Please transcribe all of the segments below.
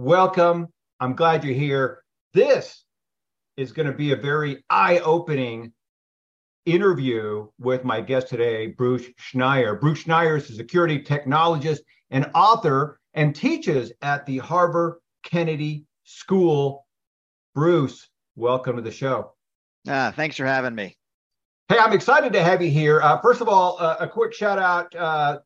welcome. I'm glad you're here. This is going to be a very eye opening interview with my guest today, Bruce Schneier. Bruce Schneier is a security technologist and author and teaches at the Harvard Kennedy School. Bruce, welcome to the show. Uh, thanks for having me. Hey, I'm excited to have you here. Uh, first of all, uh, a quick shout out uh,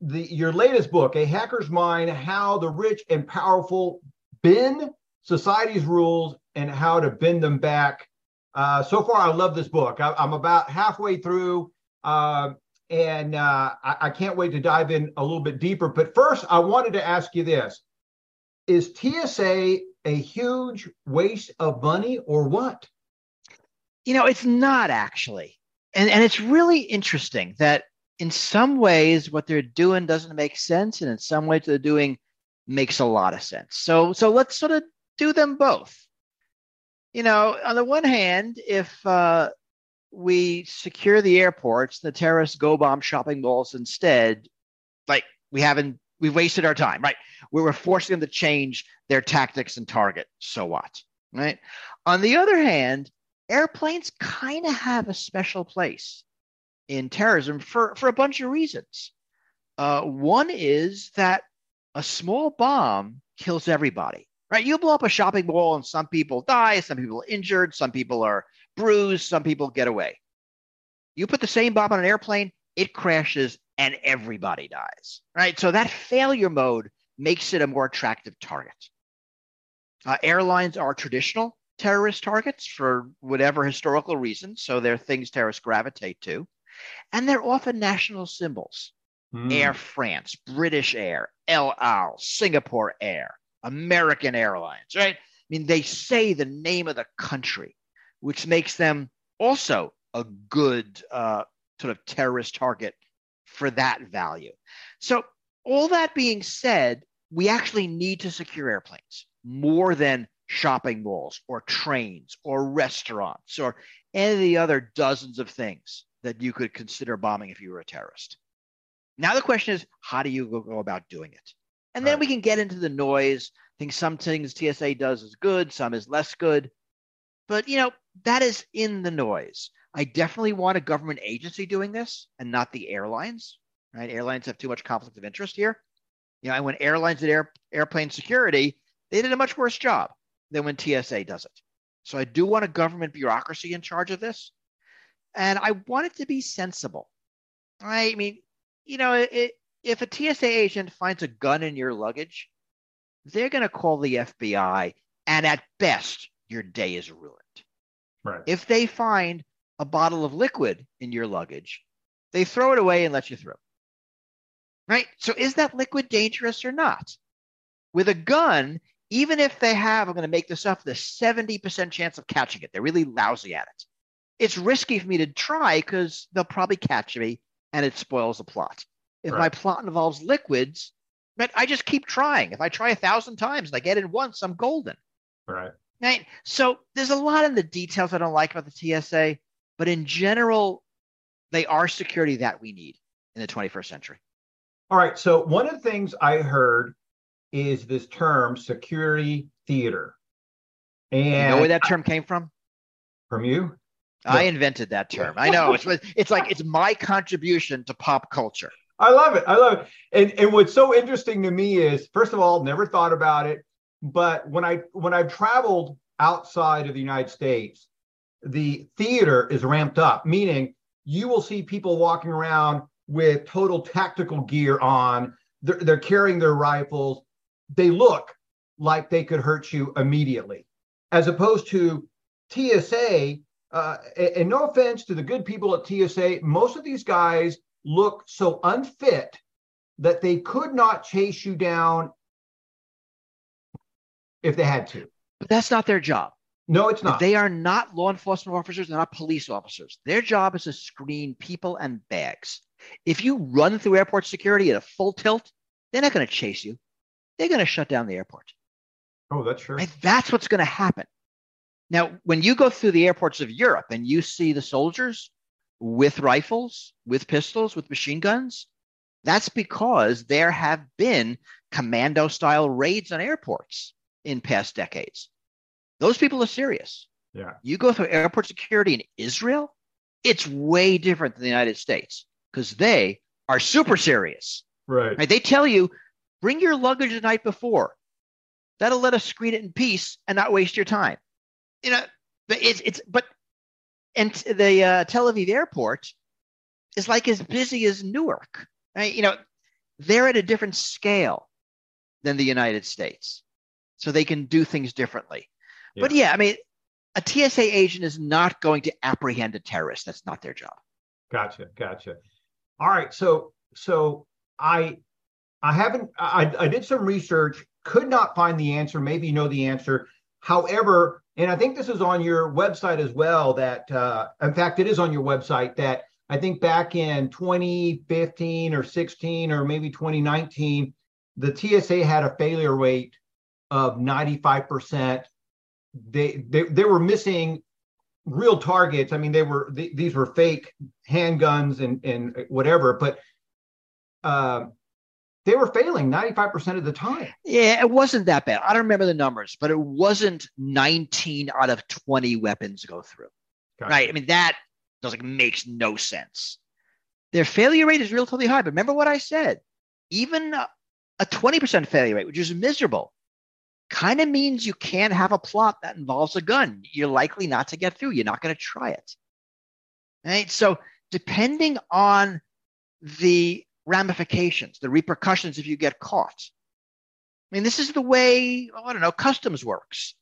the your latest book, A Hacker's Mind: How the Rich and Powerful Bend Society's Rules and How to Bend Them Back. Uh, so far, I love this book. I, am about halfway through, uh, and uh, I, I, can't wait to dive in a little bit deeper. But first, I wanted to ask you this: Is TSA a huge waste of money, or what? You know, it's not actually, and and it's really interesting that in some ways what they're doing doesn't make sense and in some ways they're doing makes a lot of sense. So so let's sort of do them both. You know on the one hand if uh, we secure the airports the terrorists go bomb shopping malls instead like we haven't we've wasted our time right? We were forcing them to change their tactics and target so what right? On the other hand airplanes kind of have a special place in terrorism for, for a bunch of reasons. Uh, one is that a small bomb kills everybody, right? You blow up a shopping mall and some people die, some people are injured, some people are bruised, some people get away. You put the same bomb on an airplane, it crashes and everybody dies, right? So that failure mode makes it a more attractive target. Uh, airlines are traditional terrorist targets for whatever historical reason, so they're things terrorists gravitate to. And they're often national symbols mm. Air France, British Air, El Al, Singapore Air, American Airlines, right? I mean, they say the name of the country, which makes them also a good uh, sort of terrorist target for that value. So, all that being said, we actually need to secure airplanes more than shopping malls or trains or restaurants or any of the other dozens of things that you could consider bombing if you were a terrorist. Now the question is, how do you go about doing it? And then we can get into the noise. I think some things TSA does is good, some is less good. But you know, that is in the noise. I definitely want a government agency doing this and not the airlines. Right? Airlines have too much conflict of interest here. You know, and when airlines did air, airplane security, they did a much worse job than when TSA does it. So I do want a government bureaucracy in charge of this and I want it to be sensible. I mean, you know, it, if a TSA agent finds a gun in your luggage, they're going to call the FBI, and at best, your day is ruined. Right. If they find a bottle of liquid in your luggage, they throw it away and let you through. Right? So is that liquid dangerous or not? With a gun, even if they have, I'm going to make this up, the 70% chance of catching it, they're really lousy at it it's risky for me to try because they'll probably catch me and it spoils the plot. If right. my plot involves liquids, but I just keep trying. If I try a thousand times and I get it once, I'm golden. Right. Right. So there's a lot in the details I don't like about the TSA, but in general, they are security that we need in the 21st century. All right. So one of the things I heard is this term security theater. And you know where that term came from? From you? I invented that term. I know. It's it's like it's my contribution to pop culture. I love it. I love it. And and what's so interesting to me is, first of all, never thought about it, but when I when I've traveled outside of the United States, the theater is ramped up, meaning you will see people walking around with total tactical gear on. They're, they're carrying their rifles. They look like they could hurt you immediately, as opposed to TSA uh, and no offense to the good people at TSA, most of these guys look so unfit that they could not chase you down if they had to. But that's not their job. No, it's not. They are not law enforcement officers, they're not police officers. Their job is to screen people and bags. If you run through airport security at a full tilt, they're not going to chase you. They're going to shut down the airport. Oh, that's true. Right? That's what's going to happen. Now, when you go through the airports of Europe and you see the soldiers with rifles, with pistols, with machine guns, that's because there have been commando style raids on airports in past decades. Those people are serious. Yeah. You go through airport security in Israel, it's way different than the United States because they are super serious. Right. right. They tell you, bring your luggage the night before. That'll let us screen it in peace and not waste your time. You know, but it's, it's but and the uh, Tel Aviv airport is like as busy as Newark. Right? You know, they're at a different scale than the United States, so they can do things differently. Yeah. But yeah, I mean, a TSA agent is not going to apprehend a terrorist. That's not their job. Gotcha, gotcha. All right, so so I I haven't I, I did some research, could not find the answer. Maybe you know the answer. However, and I think this is on your website as well. That uh, in fact, it is on your website that I think back in 2015 or 16 or maybe 2019, the TSA had a failure rate of 95%. They they, they were missing real targets. I mean, they were th- these were fake handguns and and whatever, but uh, they were failing 95% of the time. Yeah, it wasn't that bad. I don't remember the numbers, but it wasn't 19 out of 20 weapons go through. Right? I mean, that does like makes no sense. Their failure rate is relatively high, but remember what I said. Even a, a 20% failure rate, which is miserable, kind of means you can't have a plot that involves a gun. You're likely not to get through. You're not going to try it. Right? So, depending on the ramifications, the repercussions if you get caught. I mean, this is the way, oh, I don't know, customs works.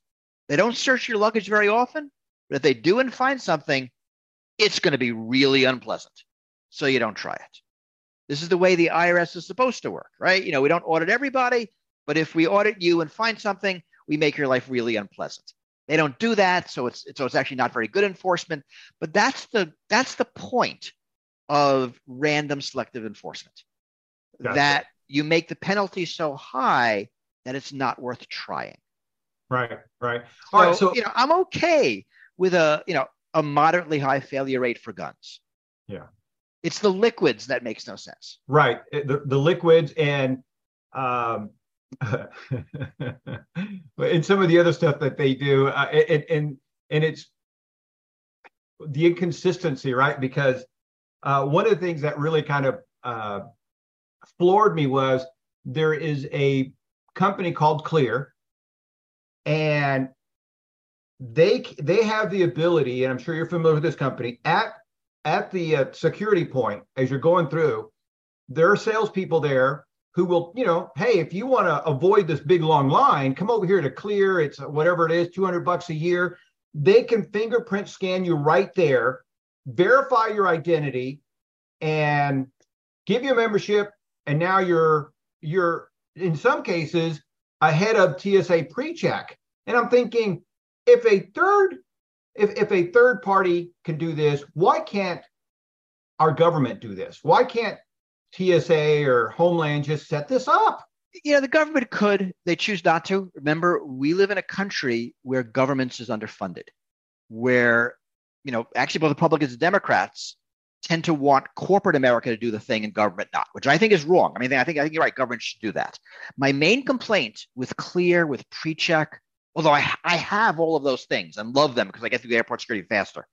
They don't search your luggage very often, but if they do and find something, it's going to be really unpleasant. So you don't try it. This is the way the IRS is supposed to work, right? You know, we don't audit everybody, but if we audit you and find something, we make your life really unpleasant. They don't do that, so it's so it's actually not very good enforcement. But that's the that's the point of random selective enforcement. Gotcha. That you make the penalty so high that it's not worth trying. Right, right. All so, right, so you know, I'm okay with a you know a moderately high failure rate for guns. Yeah. It's the liquids that makes no sense. Right. The, the liquids and um and some of the other stuff that they do uh, and, and and it's the inconsistency right because uh, one of the things that really kind of uh, floored me was there is a company called Clear, and they they have the ability, and I'm sure you're familiar with this company at at the uh, security point as you're going through. There are salespeople there who will, you know, hey, if you want to avoid this big long line, come over here to Clear. It's whatever it is, 200 bucks a year. They can fingerprint scan you right there verify your identity and give you a membership. And now you're you're in some cases ahead of TSA pre-check. And I'm thinking if a third if, if a third party can do this why can't our government do this? Why can't TSA or Homeland just set this up? You know the government could. They choose not to. Remember we live in a country where governments is underfunded where you know, actually both Republicans and Democrats tend to want corporate America to do the thing and government not, which I think is wrong. I mean, I think I think you're right. Government should do that. My main complaint with Clear, with PreCheck, although I I have all of those things and love them because I get through the airport security faster,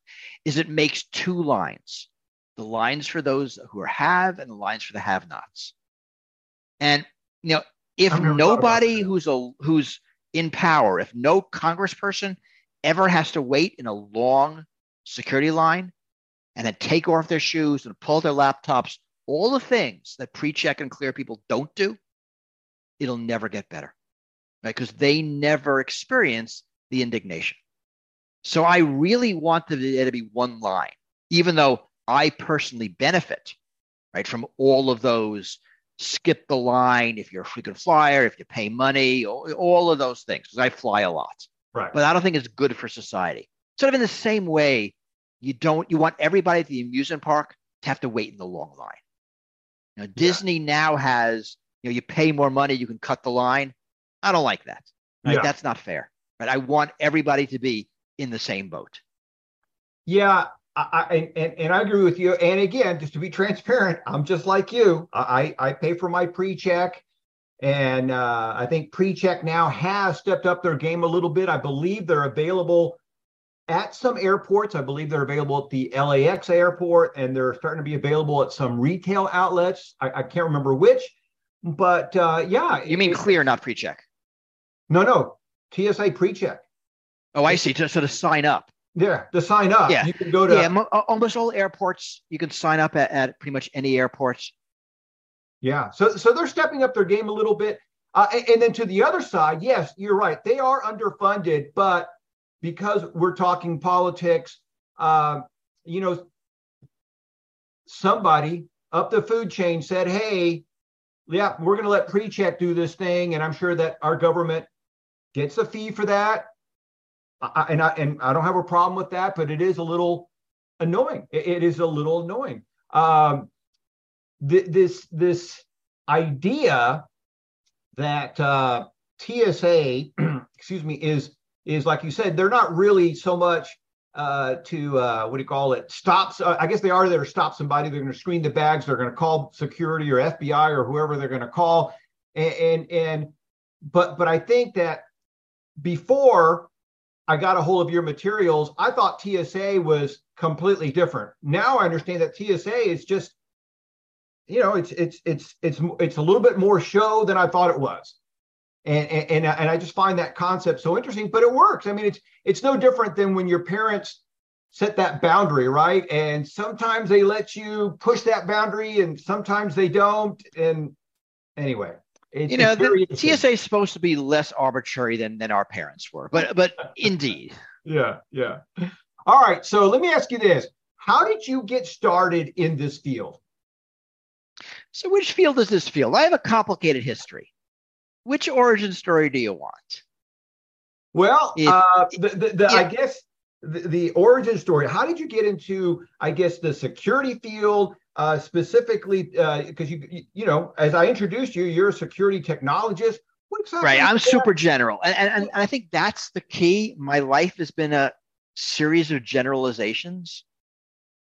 is it makes two lines: the lines for those who are have and the lines for the have-nots. And you know, if nobody who's a who's in power, if no congressperson ever has to wait in a long security line and then take off their shoes and pull their laptops, all the things that pre-check and clear people don't do, it'll never get better. Right? Because they never experience the indignation. So I really want the there to be one line, even though I personally benefit right from all of those skip the line if you're a frequent flyer, if you pay money, all of those things, because I fly a lot. Right. But I don't think it's good for society sort of in the same way you don't you want everybody at the amusement park to have to wait in the long line you know, disney yeah. now has you know you pay more money you can cut the line i don't like that right yeah. that's not fair but i want everybody to be in the same boat yeah I, and, and I agree with you. And again, just to be transparent, I'm just like you. I, I pay for my pre-check And uh, I think pre-check now has stepped up their game a little bit. I believe they're available at some airports. I believe they're available at the LAX airport, and they're starting to be available at some retail outlets. I, I can't remember which, but uh, yeah. You mean it, clear, not pre check? No, no, TSA pre check. Oh, I see. So, so to sign up. Yeah, to sign up. Yeah, you can go to. Yeah, almost all airports. You can sign up at, at pretty much any airports. Yeah, so so they're stepping up their game a little bit. Uh, and, and then to the other side, yes, you're right. They are underfunded, but because we're talking politics, uh, you know, somebody up the food chain said, "Hey, yeah, we're going to let PreCheck do this thing," and I'm sure that our government gets a fee for that. I, and I and I don't have a problem with that, but it is a little annoying. it, it is a little annoying. Um, th- this this idea that uh, TSA, excuse me, is is like you said, they're not really so much uh, to uh, what do you call it? Stops. Uh, I guess they are there to stop somebody. They're going to screen the bags. They're going to call security or FBI or whoever they're going to call. And, and and but but I think that before I got a hold of your materials, I thought TSA was completely different. Now I understand that TSA is just, you know, it's it's it's it's it's a little bit more show than I thought it was and, and and I just find that concept so interesting. But it works. I mean, it's it's no different than when your parents set that boundary, right? And sometimes they let you push that boundary, and sometimes they don't. And anyway, you know, the TSA is supposed to be less arbitrary than than our parents were, but but indeed. Yeah, yeah. All right. So let me ask you this: How did you get started in this field? So, which field is this field? I have a complicated history which origin story do you want? Well, if, uh, the, the, the I guess the, the, origin story. How did you get into, I guess, the security field uh, specifically? Because uh, you, you know, as I introduced you, you're a security technologist. Right. I'm super general, and, and and I think that's the key. My life has been a series of generalizations.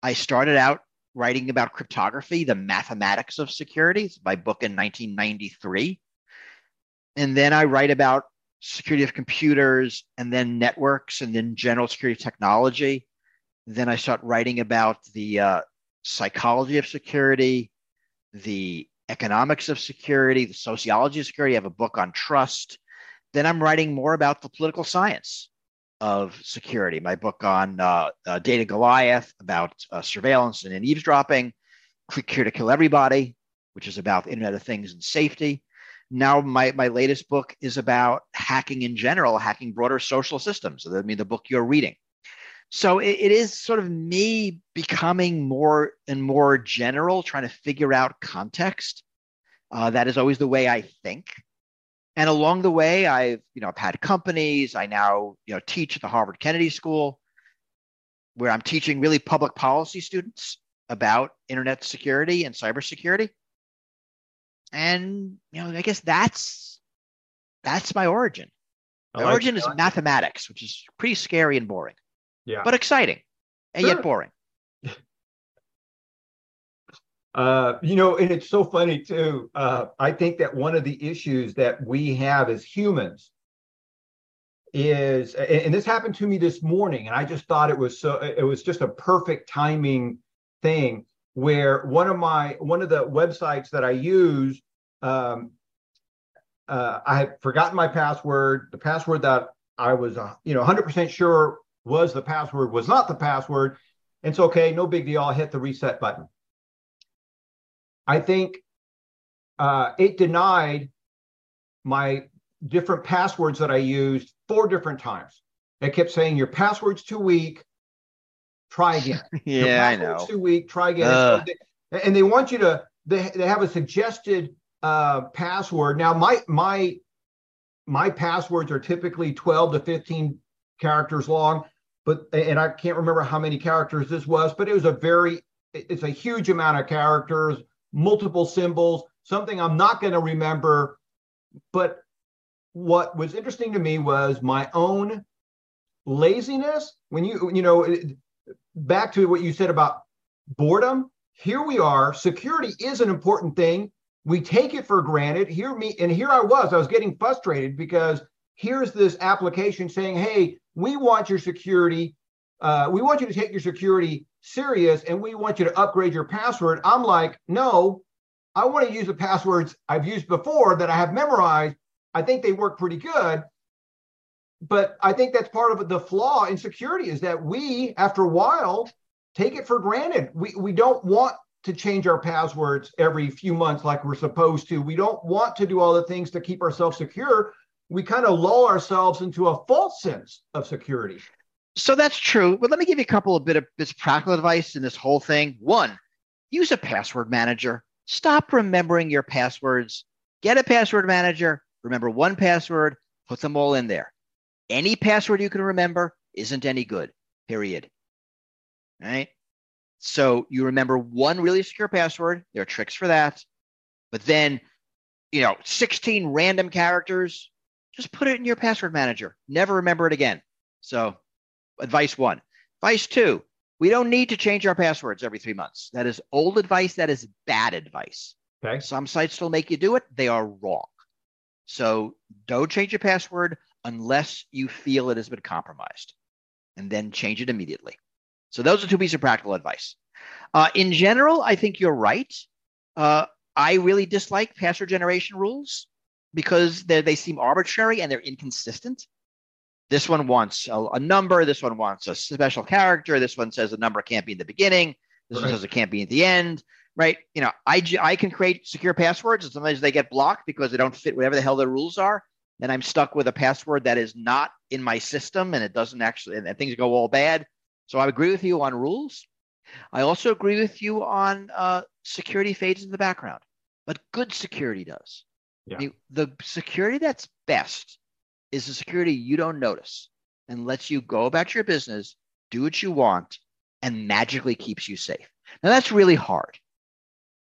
I started out writing about cryptography, the mathematics of security. It's my book in 1993 and then I write about security of computers and then networks and then general security technology. Then I start writing about the uh, psychology of security, the economics of security, the sociology of security. I have a book on trust. Then I'm writing more about the political science of security. My book on uh, uh, Data Goliath about uh, surveillance and eavesdropping, Click Here to Kill Everybody, which is about the Internet of Things and safety now my, my latest book is about hacking in general hacking broader social systems. I mean the book you're reading. So it, it is sort of me becoming more and more general trying to figure out context. Uh, that is always the way i think. And along the way i've you know i've had companies. I now you know teach at the harvard kennedy school where i'm teaching really public policy students about internet security and cybersecurity and you know, I guess that's that's my origin. My like origin is mathematics, which is pretty scary and boring. Yeah. But exciting and sure. yet boring. Uh, you know, and it's so funny too. Uh, I think that one of the issues that we have as humans is, and this happened to me this morning, and I just thought it was so, it was just a perfect timing thing where one of my one of the websites that I use, um, uh, I had forgotten my password. The password that I was, uh, you know, 100% sure was the password was not the password. It's okay, no big deal. I'll hit the reset button. I think uh, it denied my different passwords that I used four different times. It kept saying your password's too weak. Try again. yeah, I know. Too weak. Try again. Uh. And they want you to. They, they have a suggested uh, password. Now, my my my passwords are typically 12 to 15 characters long, but and I can't remember how many characters this was, but it was a very it's a huge amount of characters, multiple symbols, something I'm not going to remember. But what was interesting to me was my own laziness. When you you know back to what you said about boredom, here we are. Security is an important thing. we take it for granted. Here me and here I was. I was getting frustrated because here's this application saying, "Hey, we want your security. Uh, we want you to take your security serious, and we want you to upgrade your password." I'm like, "No, I want to use the passwords I've used before that I have memorized. I think they work pretty good." But I think that's part of the flaw in security is that we, after a while, take it for granted. We we don't want to change our passwords every few months like we're supposed to. We don't want to do all the things to keep ourselves secure. We kind of lull ourselves into a false sense of security. So that's true. But let me give you a couple of bit of bits practical advice in this whole thing. One, use a password manager. Stop remembering your passwords. Get a password manager. Remember one password. Put them all in there. Any password you can remember isn't any good. Period. Right. So you remember one really secure password. There are tricks for that. But then, you know, 16 random characters, just put it in your password manager. Never remember it again. So, advice one. Advice two, we don't need to change our passwords every three months. That is old advice. That is bad advice. Okay. Some sites still make you do it. They are wrong. So, don't change your password unless you feel it has been compromised and then change it immediately. So those are two pieces of practical advice. Uh, in general, I think you're right. Uh, I really dislike password generation rules because they seem arbitrary and they're inconsistent. This one wants a, a, number. This one wants a special character. This one says the number can't be in the beginning. This right. one says it can't be at the end. Right? You know, I, I can create secure passwords, and sometimes they get blocked because they don't fit whatever the hell the rules are. Then I'm stuck with a password that is not in my system, and it doesn't actually, and things go all bad. So I agree with you on rules. I also agree with you on uh, security fades in the background, but good security does. Yeah. I mean, the security that's best is the security you don't notice and lets you go about your business, do what you want, and magically keeps you safe. Now, that's really hard,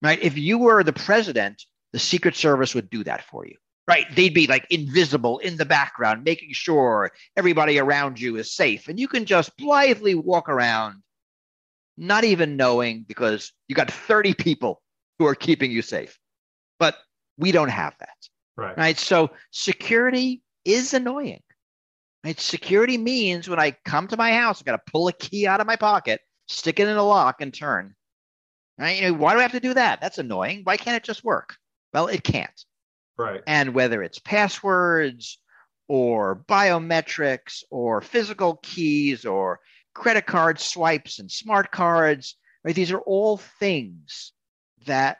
right? If you were the president, the Secret Service would do that for you right? They'd be like invisible in the background, making sure everybody around you is safe. And you can just blithely walk around, not even knowing because you got 30 people who are keeping you safe. But we don't have that. Right. Right. So security is annoying. Right. Security means when I come to my house, I've got to pull a key out of my pocket, stick it in a lock, and turn. Right. You know, why do I have to do that? That's annoying. Why can't it just work? Well, it can't. Right. And whether it's passwords or biometrics or physical keys or credit card swipes and smart cards, right? These are all things that,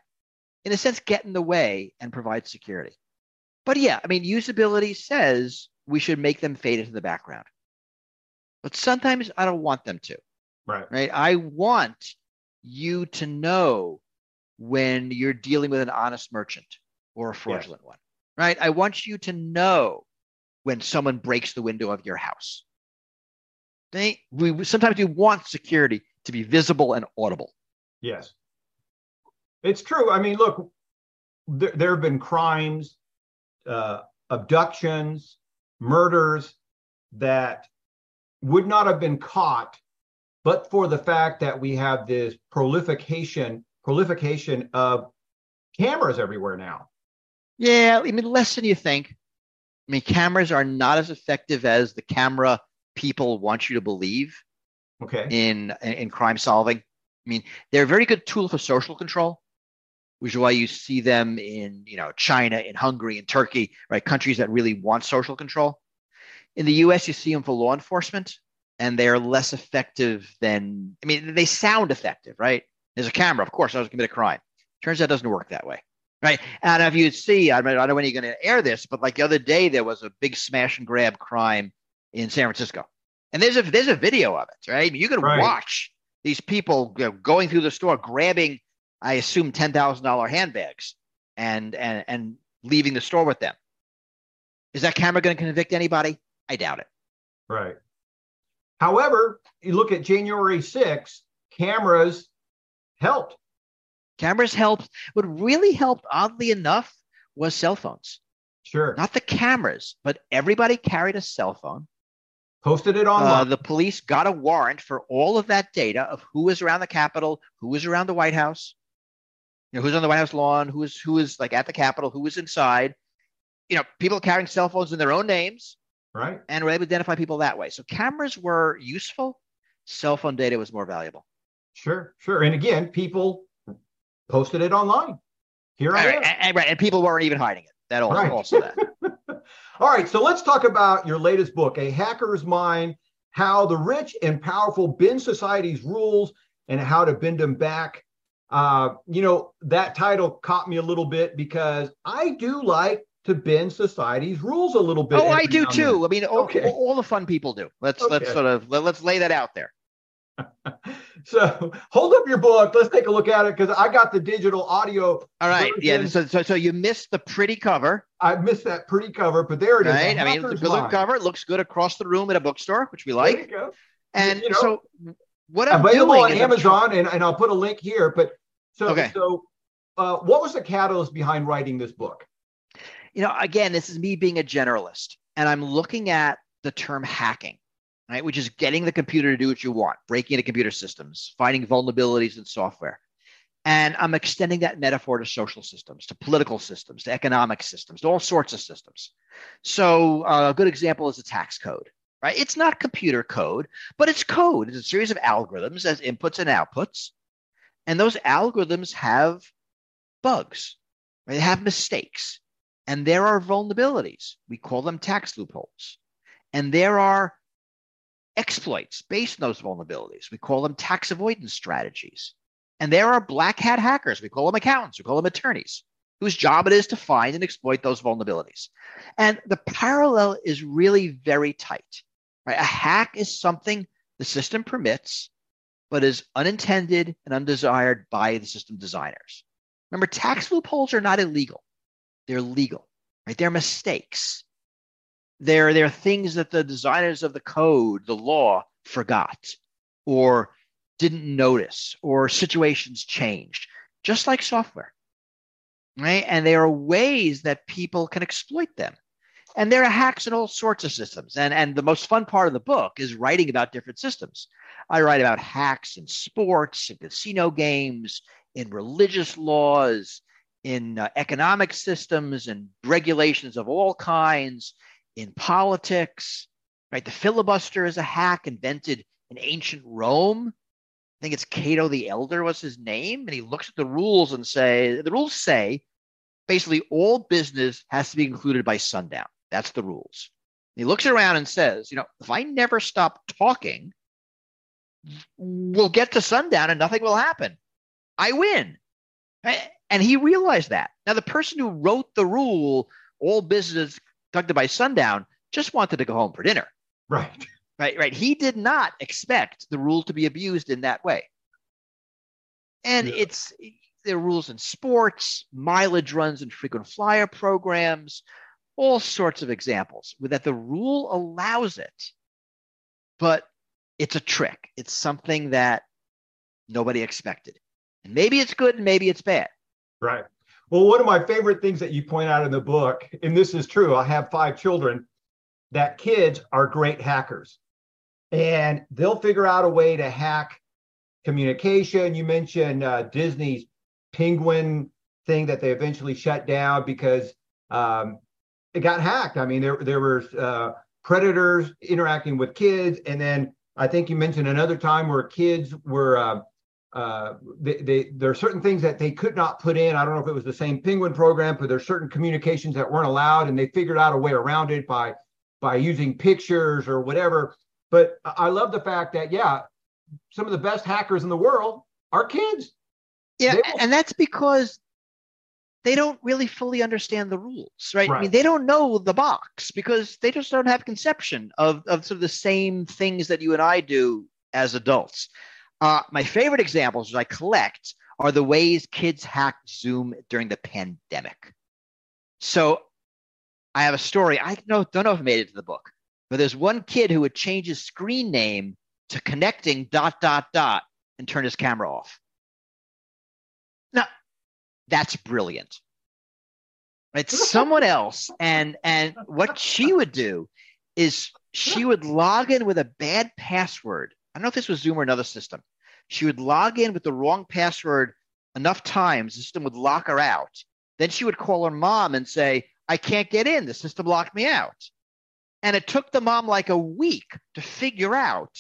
in a sense, get in the way and provide security. But yeah, I mean, usability says we should make them fade into the background. But sometimes I don't want them to. Right. Right. I want you to know when you're dealing with an honest merchant or a fraudulent one, right? I want you to know when someone breaks the window of your house. They, we sometimes we want security to be visible and audible. Yes, it's true. I mean, look, there, there have been crimes, uh, abductions, murders that would not have been caught, but for the fact that we have this proliferation proliferation of cameras everywhere now. Yeah, I mean, less than you think. I mean, cameras are not as effective as the camera people want you to believe. Okay. In in crime solving, I mean, they're a very good tool for social control, which is why you see them in you know China, in Hungary, in Turkey, right? Countries that really want social control. In the U.S., you see them for law enforcement, and they're less effective than. I mean, they sound effective, right? There's a camera, of course, I was commit a crime. Turns out it doesn't work that way right? And if you see, I, mean, I don't know when you're going to air this, but like the other day, there was a big smash and grab crime in San Francisco, and there's a there's a video of it, right? I mean, you can right. watch these people you know, going through the store, grabbing, I assume, ten thousand dollar handbags, and and and leaving the store with them. Is that camera going to convict anybody? I doubt it. Right. However, you look at January 6th, cameras helped Cameras helped. What really helped, oddly enough, was cell phones. Sure. Not the cameras, but everybody carried a cell phone. Posted it online. Uh, the police got a warrant for all of that data of who was around the Capitol, who was around the White House. You know, who's on the White House lawn, who is who is like at the Capitol, who is inside. You know, people carrying cell phones in their own names, right? And we're able to identify people that way. So cameras were useful. Cell phone data was more valuable. Sure, sure. And again, people posted it online. Here I right, am. And, right, and people weren't even hiding it. That also, right. also that. All right, so let's talk about your latest book, A Hacker's Mind: How the Rich and Powerful Bend Society's Rules and How to Bend Them Back. Uh, you know, that title caught me a little bit because I do like to bend society's rules a little bit. Oh, I do too. I mean, all, okay. all, all, the fun people do. Let's okay. let's sort of let, let's lay that out there. so hold up your book. Let's take a look at it because I got the digital audio. All right. Version. Yeah. So, so, so you missed the pretty cover. I missed that pretty cover, but there it is. Right. I mean, the good cover. It looks good across the room at a bookstore, which we like. And you know, so what I'm available on Amazon, and, and I'll put a link here. But so okay. so, uh, what was the catalyst behind writing this book? You know, again, this is me being a generalist, and I'm looking at the term hacking right? Which is getting the computer to do what you want, breaking into computer systems, finding vulnerabilities in software. And I'm extending that metaphor to social systems, to political systems, to economic systems, to all sorts of systems. So uh, a good example is the tax code, right? It's not computer code, but it's code. It's a series of algorithms as inputs and outputs. And those algorithms have bugs, right? They have mistakes. And there are vulnerabilities. We call them tax loopholes. And there are exploits based on those vulnerabilities. We call them tax avoidance strategies. And there are black hat hackers. We call them accountants. We call them attorneys whose job it is to find and exploit those vulnerabilities. And the parallel is really very tight. Right? A hack is something the system permits, but is unintended and undesired by the system designers. Remember, tax loopholes are not illegal; they're legal. Right? They're mistakes. There, there are things that the designers of the code, the law, forgot or didn't notice, or situations changed, just like software. Right? And there are ways that people can exploit them. And there are hacks in all sorts of systems. And, and the most fun part of the book is writing about different systems. I write about hacks in sports, in casino games, in religious laws, in uh, economic systems, and regulations of all kinds, in politics, right? The filibuster is a hack invented in ancient Rome. I think it's Cato the Elder was his name, and he looks at the rules and say the rules say basically all business has to be concluded by sundown. That's the rules. he looks around and says, you know, if I never stop talking, we'll get to sundown and nothing will happen. I win. And he realized that. Now, the person who wrote the rule, all business conducted by sundown, just wanted to go home for dinner. Right. Right, right. He did not expect the rule to be abused in that way. And yeah. it's there are rules in sports, mileage runs and frequent flyer programs, all sorts of examples that the rule allows it, but it's a trick. It's something that nobody expected. And maybe it's good and maybe it's bad. Right. Well, one of my favorite things that you point out in the book, and this is true, I have five children, that kids are great hackers and they'll figure out a way to hack communication. You mentioned uh, Disney's penguin thing that they eventually shut down because um, it got hacked. I mean, there there were uh, predators interacting with kids, and then I think you mentioned another time where kids were uh, uh, they, they, there are certain things that they could not put in. I don't know if it was the same penguin program, but there's certain communications that weren't allowed, and they figured out a way around it by by using pictures or whatever. But I love the fact that yeah, some of the best hackers in the world are kids. Yeah, and that's because they don't really fully understand the rules, right? right? I mean, they don't know the box because they just don't have conception of, of sort of the same things that you and I do as adults. Uh, my favorite examples that I collect are the ways kids hacked Zoom during the pandemic. So I have a story. I don't know if I made it to the book, but there's one kid who would change his screen name to connecting dot dot dot and turn his camera off. Now, that's brilliant. It's someone else, and and what she would do is she would log in with a bad password. I don't know if this was Zoom or another system, she would log in with the wrong password enough times, the system would lock her out. Then she would call her mom and say, I can't get in. The system locked me out. And it took the mom like a week to figure out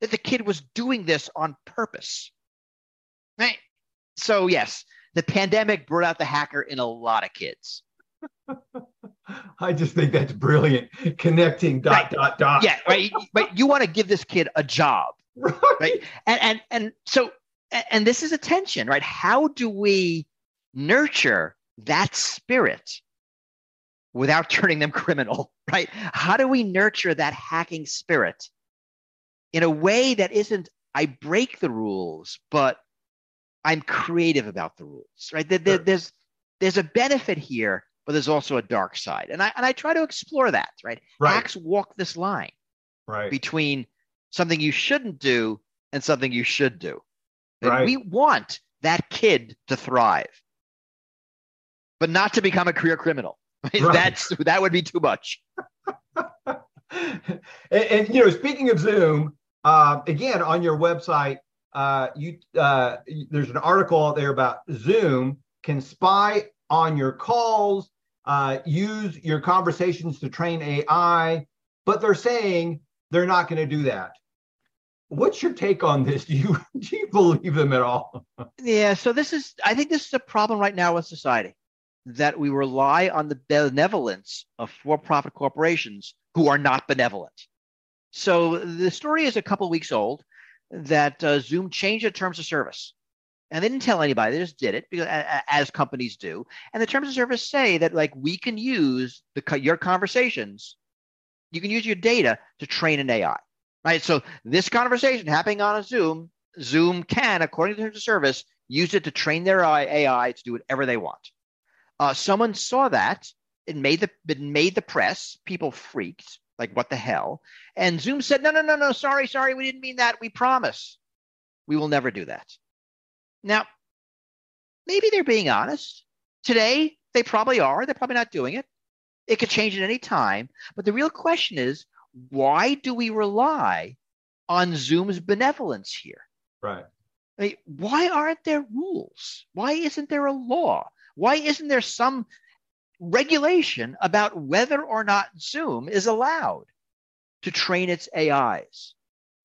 that the kid was doing this on purpose. Right? So, yes, the pandemic brought out the hacker in a lot of kids. I just think that's brilliant. Connecting dot Right. dot dot. Yeah, right. But you want to give this kid a job, Right. right? And and and so and this is a tension, right? How do we nurture that spirit without turning them criminal, right? How do we nurture that hacking spirit in a way that isn't I break the rules, but I'm creative about the rules, right? There- Sure. there's there's a benefit here, but there's also a dark side, and I and I try to explore that, right? Right. Hacks walk this line Right. between something you shouldn't do and something you should do. And Right. we want that kid to thrive, but not to become a career criminal. Right? Right. That's that would be too much. and, and, you know, speaking of Zoom, uh, again on your website, uh, you uh, there's an article out there about Zoom can spy on your calls, uh, use your conversations to train AI, but they're saying they're not going to do that. What's your take on this? Do you do you believe them at all? Yeah, so this is I think this is a problem right now with society that we rely on the benevolence of for-profit corporations who are not benevolent. So the story is a couple weeks old that uh, Zoom changed the terms of service. And they didn't tell anybody, they just did it because, as companies do. And the terms of service say that like we can use the your conversations, you can use your data to train an AI. Right? So this conversation happening on a Zoom, Zoom can, according to the service, use it to train their AI to do whatever they want. Uh, someone saw that. It made the it made the press. People freaked. Like what the hell? And Zoom said, no, no, no, no. Sorry, sorry. We didn't mean that. We promise. We will never do that. Now, maybe they're being honest. Today, they probably are. They're probably not doing it. It could change at any time. But the real question is, why do we rely on Zoom's benevolence here? Right. I mean, why aren't there rules? Why isn't there a law? Why isn't there some regulation about whether or not Zoom is allowed to train its AIs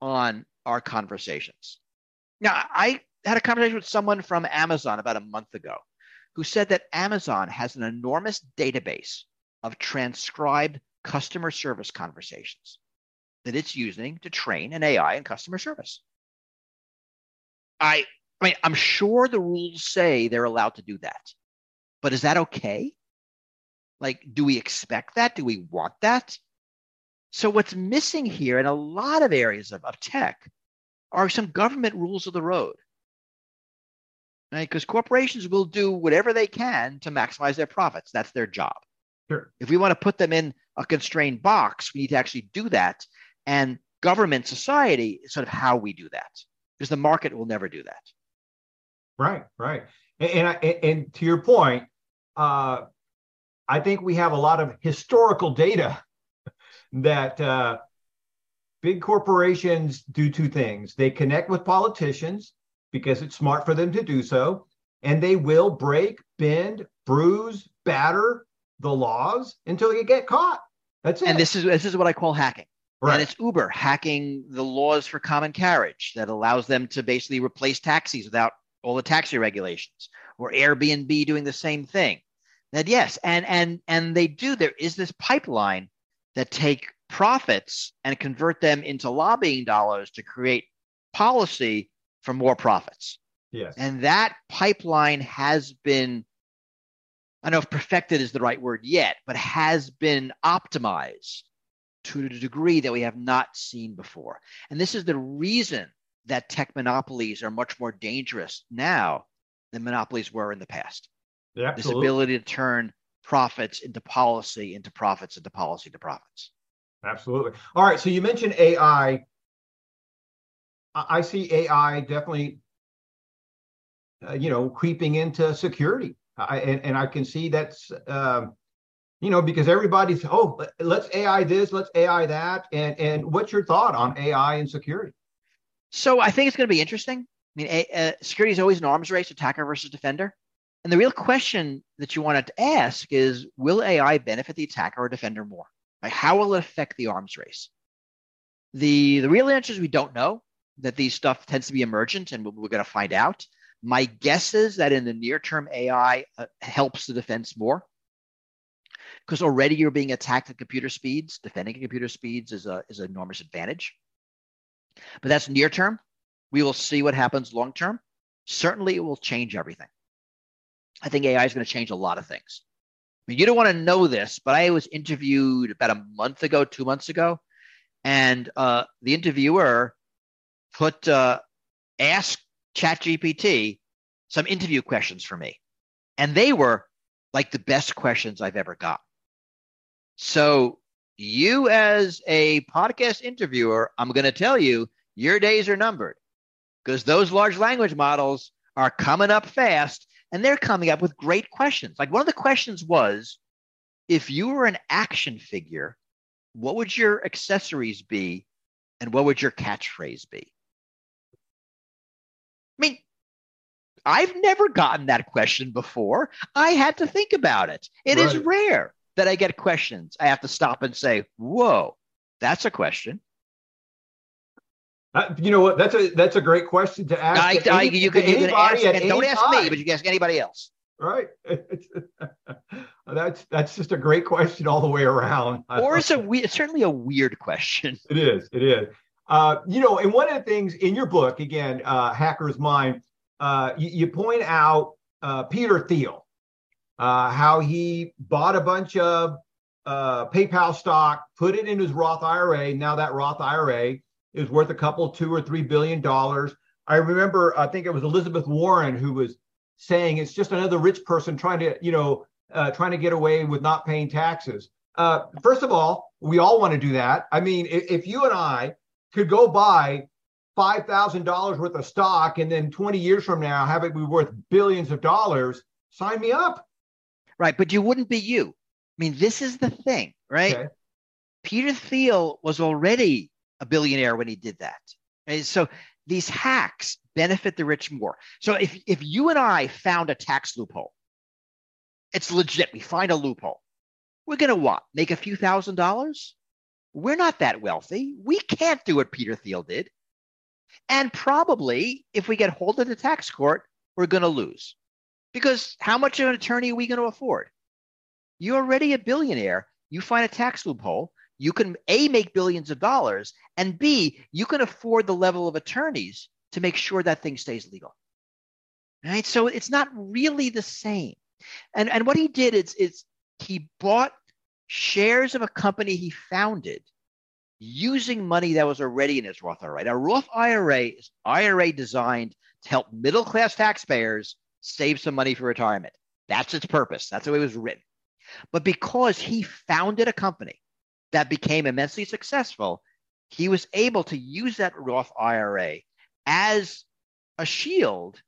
on our conversations? Now, I had a conversation with someone from Amazon about a month ago who said that Amazon has an enormous database of transcribed customer service conversations that it's using to train an AI in customer service. I, I mean, I'm sure the rules say they're allowed to do that, but is that okay? Like, do we expect that? Do we want that? So, what's missing here in a lot of areas of, of tech are some government rules of the road. Right? Because corporations will do whatever they can to maximize their profits. That's their job. Sure. If we want to put them in a constrained box, we need to actually do that. And government society is sort of how we do that because the market will never do that. Right, right. And and, and to your point, uh, I think we have a lot of historical data that uh, big corporations do two things. They connect with politicians because it's smart for them to do so, and they will break, bend, bruise, batter the laws until you get caught. That's it. And this is this is what I call hacking. right. And it's Uber hacking the laws for common carriage that allows them to basically replace taxis without all the taxi regulations, or Airbnb doing the same thing. That yes, and and and they do. There is this pipeline that take profits and convert them into lobbying dollars to create policy for more profits. yes. And that pipeline has been, I don't know if perfected is the right word yet, but has been optimized to a degree that we have not seen before. And this is the reason that tech monopolies are much more dangerous now than monopolies were in the past. Yeah, This ability to turn profits into policy, into profits, into policy, to profits. Absolutely. All right. So you mentioned AI. I I see AI definitely, uh, you know, creeping into security. I, and, and I can see that's, um, you know, because everybody's, oh, let's AI this, let's AI that. And, and what's your thought on AI and security? So I think it's going to be interesting. I mean, a, a, security is always an arms race, attacker versus defender. And the real question that you wanted to ask is will AI benefit the attacker or defender more? Like, how will it affect the arms race? The, the real answer is we don't know, that these stuff tends to be emergent, and we're going to find out. My guess is that in the near term, AI uh, helps the defense more because already you're being attacked at computer speeds. Defending at computer speeds is a is an enormous advantage. But that's near term. We will see what happens long term. Certainly, it will change everything. I think AI is going to change a lot of things. I mean, you don't want to know this, but I was interviewed about a month ago, two months ago, and uh, the interviewer put uh, ask ChatGPT some interview questions for me, and they were like the best questions I've ever got. So you as a podcast interviewer, I'm going to tell you your days are numbered because those large language models are coming up fast and they're coming up with great questions. Like one of the questions was if you were an action figure, what would your accessories be and what would your catchphrase be? I've never gotten that question before. I had to think about it. It right. is rare that I get questions. I have to stop and say, "Whoa, that's a question." Uh, you know what? That's a that's a great question to ask. I, I, you can, you can ask, and don't ask time. me, but you can ask anybody else. Right. that's that's just a great question all the way around. Or it's a we- certainly a weird question. It is. It is. Uh, you know, and one of the things in your book, again, uh, Hacker's Mind, uh, you, you, point out uh, Peter Thiel, uh, how he bought a bunch of uh, PayPal stock, put it in his Roth IRA. Now that Roth IRA is worth a couple, two or three billion dollars. I remember, I think it was Elizabeth Warren who was saying it's just another rich person trying to, you know, uh, trying to get away with not paying taxes. Uh, first of all, we all want to do that. I mean, if, if you and I could go buy five thousand dollars worth of stock and then 20 years from now have it be worth billions of dollars, sign me up. Right, but you wouldn't be you. I mean, this is the thing, right? Okay. Peter Thiel was already a billionaire when he did that. And so these hacks benefit the rich more. So if, if you and I found a tax loophole, it's legit. We find a loophole. We're going to what? Make a few thousand dollars? We're not that wealthy. We can't do what Peter Thiel did. And probably if we get hold of the tax court, we're going to lose. Because how much of an attorney are we going to afford? You're already a billionaire. You find a tax loophole. You can A, make billions of dollars, and B, you can afford the level of attorneys to make sure that thing stays legal. Right? So it's not really the same. And, and what he did is, is he bought shares of a company he founded using money that was already in his Roth IRA. Now, Roth IRA is IRA designed to help middle class taxpayers save some money for retirement. That's its purpose. That's the way it was written. But because he founded a company that became immensely successful, he was able to use that Roth IRA as a shield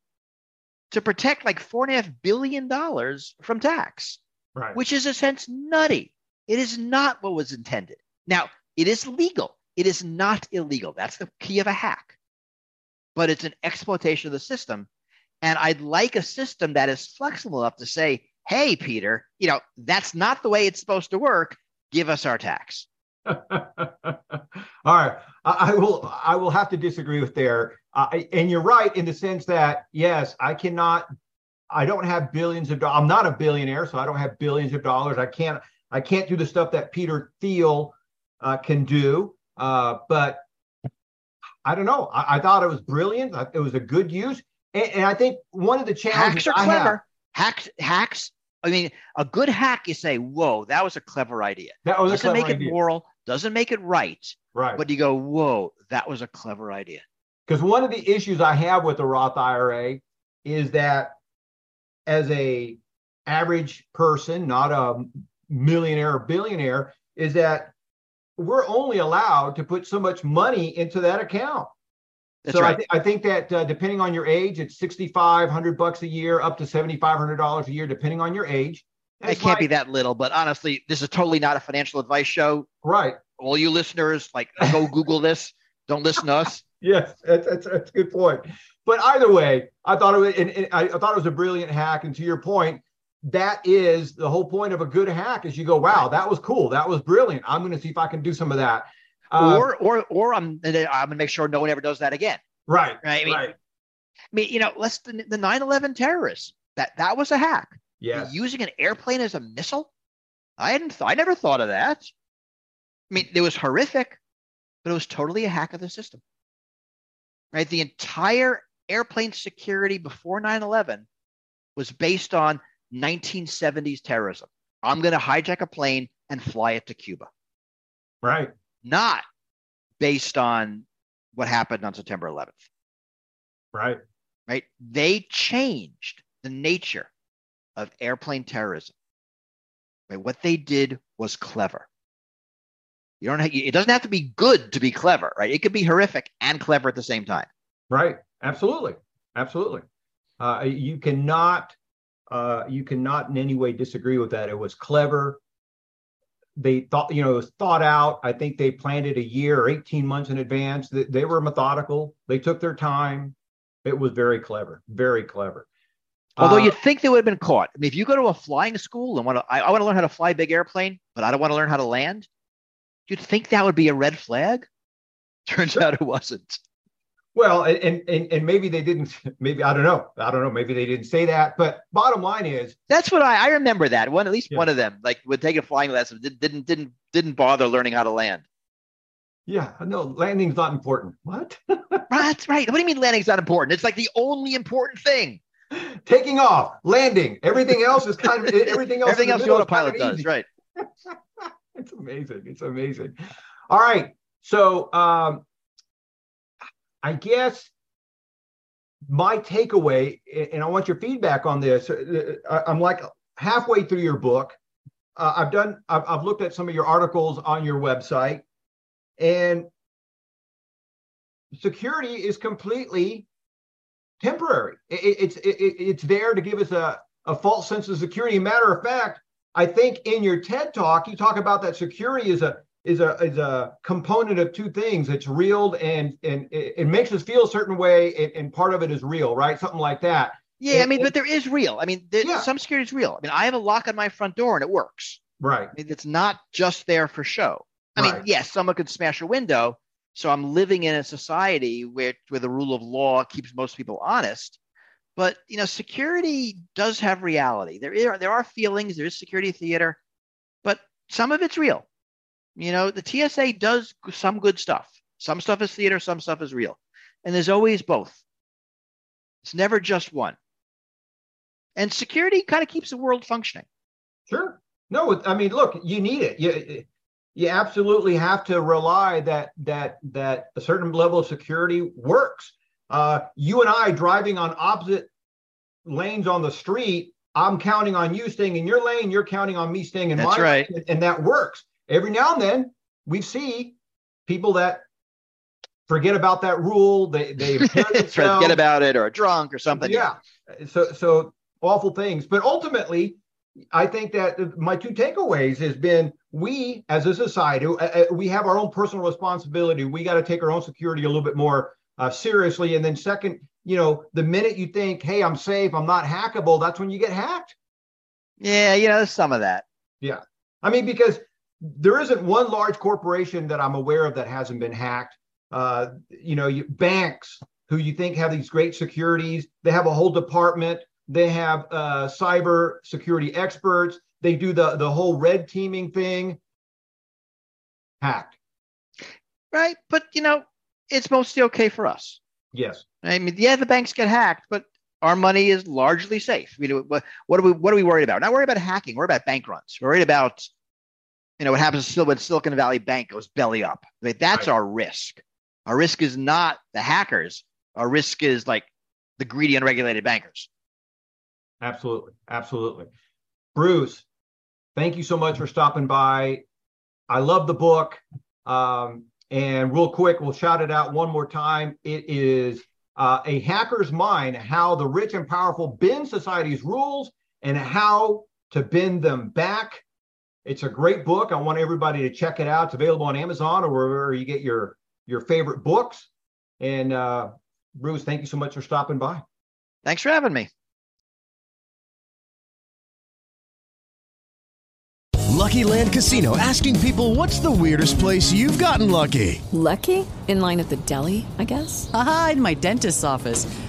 to protect like four and a half billion dollars from tax, right. which is a sense nutty. It is not what was intended. Now, it is legal. It is not illegal. That's the key of a hack. But it's an exploitation of the system. And I'd like a system that is flexible enough to say, hey, Peter, you know, that's not the way it's supposed to work. Give us our tax. All right, I, I, will. I will have to disagree with there. Uh, and you're right in the sense that yes, I cannot. I don't have billions of dollars. I'm not a billionaire, so I don't have billions of dollars. I can't. I can't do the stuff that Peter Thiel uh, can do. Uh, but I don't know. I, I, thought it was brilliant. It was a good use, and, and I think one of the challenges hacks are clever. Hacks, hacks. I mean, a good hack, you say, "Whoa, that was a clever idea." That was doesn't make idea. it moral, doesn't make it right. Right. But you go, "Whoa, that was a clever idea." Because one of the issues I have with the Roth IRA is that as a average person, not a millionaire or billionaire, is that we're only allowed to put so much money into that account. That's so right. I, th- I, think that uh, depending on your age, it's sixty five hundred bucks a year, up to seventy five hundred dollars a year, depending on your age. it can't be that little, but honestly, this is totally not a financial advice show. Right. All you listeners, like, go Google this. Don't listen to us. yes, that's, that's, that's a good point. but either way, I thought it was, and, and I thought it was a brilliant hack. And to your point, that is the whole point of a good hack is you go, wow, that was cool. That was brilliant. I'm going to see if I can do some of that. Uh, or, or, or I'm, I'm going to make sure no one ever does that again. Right. Right. I mean, right. I mean, you know, let's the, the 9/11 terrorists. That that was a hack. Yeah. Using an airplane as a missile. I hadn't. Th- I never thought of that. I mean, it was horrific, but it was totally a hack of the system. Right. The entire airplane security before 9/11 was based on 1970s terrorism. I'm going to hijack a plane and fly it to Cuba. Right. Not based on what happened on September 11th. Right. Right. They changed the nature of airplane terrorism. Right. What they did was clever. You don't have, it doesn't have to be good to be clever, right? It could be horrific and clever at the same time. Right. Absolutely. Absolutely. Uh, you cannot uh, you cannot in any way disagree with that. It was clever. They thought, you know, it was thought out. I think they planned it a year or 18 months in advance. They, they were methodical. They took their time. It was very clever, very clever. Although uh, you'd think they would have been caught. I mean, if you go to a flying school and want to, I, I want to learn how to fly a big airplane, but I don't want to learn how to land, you'd think that would be a red flag. Turns out it wasn't. Well, and, and and maybe they didn't. Maybe I don't know. I don't know. Maybe they didn't say that. But bottom line is that's what I I remember that one. At least yeah. one of them like would take a flying lesson. Didn't didn't didn't bother learning how to land. Yeah, no, landing's not important. What? That's right. What do you mean landing's not important? It's like the only important thing. Taking off, landing, everything else is kind of everything else. everything else the autopilot does, right? it's amazing. It's amazing. All right. So um, I guess my takeaway, and I want your feedback on this. Uh, uh, I'm like halfway through your book. Uh, I've done. I've, I've looked at some of your articles on your website, and security is completely temporary. It, it's it, it's there to give us a, a false sense of security. Matter of fact, I think in your TED talk you talk about that security is a is a is a component of two things. It's real and and it, it makes us feel a certain way, and, and, part of it is real, right? Something like that. Yeah, and, I mean, but there is real. I mean, there, yeah. some security is real. I mean, I have a lock on my front door and it works. Right. I mean, it's not just there for show. I right. mean, yes, someone could smash a window. So I'm living in a society where where the rule of law keeps most people honest. But you know, security does have reality. There are there are feelings. There is security theater, but some of it's real. You know, the TSA does some good stuff. Some stuff is theater, some stuff is real. And there's always both. It's never just one. And security kind of keeps the world functioning. Sure. No, I mean, look, you need it. You you absolutely have to rely that that that a certain level of security works. Uh, you and I driving on opposite lanes on the street, I'm counting on you staying in your lane. You're counting on me staying in That's my right. lane, and that works every now and then we see people that forget about that rule. They they forget about it or drunk or something. Yeah. So so awful things. But ultimately, I think that my two takeaways has been we as a society uh, uh, we have our own personal responsibility. We got to take our own security a little bit more uh, seriously. And then second, you know, the minute you think, hey, I'm safe, I'm not hackable, that's when you get hacked. Yeah, you know, some of that. Yeah. I mean, because there isn't one large corporation that I'm aware of that hasn't been hacked. Uh, you know, you, banks who you think have these great securities, they have a whole department. They have uh, cyber security experts. They do the the whole red teaming thing. Hacked. Right, but you know, it's mostly okay for us. Yes. I mean, yeah, the banks get hacked, but our money is largely safe. I mean, what, what are we what are we worried about? Not worried about hacking. We're about bank runs. We're worried about you know what happens still when Silicon Valley Bank goes belly up. Like, that's right. our risk. Our risk is not the hackers. Our risk is like the greedy, unregulated bankers. Absolutely, absolutely. Bruce, thank you so much for stopping by. I love the book. Um, and real quick, we'll shout it out one more time. It is uh, A Hacker's Mind How the Rich and Powerful Bend Society's Rules and How to Bend Them Back. It's a great book. I want everybody to check it out. It's available on Amazon or wherever you get your your favorite books. And uh, Bruce, thank you so much for stopping by. Thanks for having me. Lucky Land Casino asking people what's the weirdest place you've gotten lucky? Lucky? In line at the deli, I guess? Aha, in my dentist's office.